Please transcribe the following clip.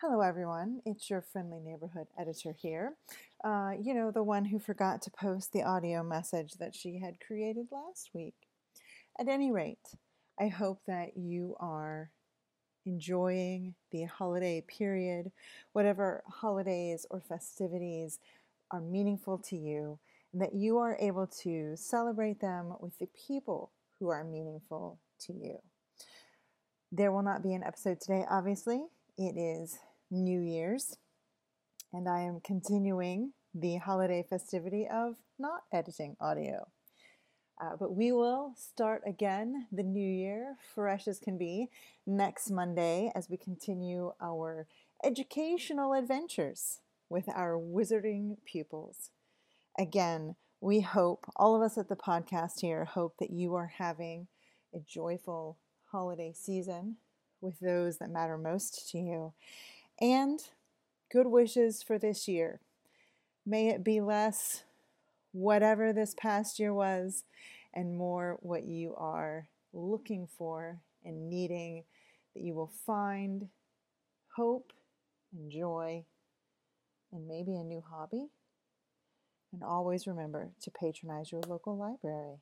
Hello, everyone. It's your friendly neighborhood editor here. Uh, you know, the one who forgot to post the audio message that she had created last week. At any rate, I hope that you are enjoying the holiday period, whatever holidays or festivities are meaningful to you, and that you are able to celebrate them with the people who are meaningful to you. There will not be an episode today, obviously. It is New Year's, and I am continuing the holiday festivity of not editing audio. Uh, but we will start again the new year, fresh as can be, next Monday as we continue our educational adventures with our wizarding pupils. Again, we hope, all of us at the podcast here, hope that you are having a joyful holiday season with those that matter most to you and good wishes for this year. May it be less whatever this past year was and more what you are looking for and needing, that you will find hope and joy and maybe a new hobby. And always remember to patronize your local library.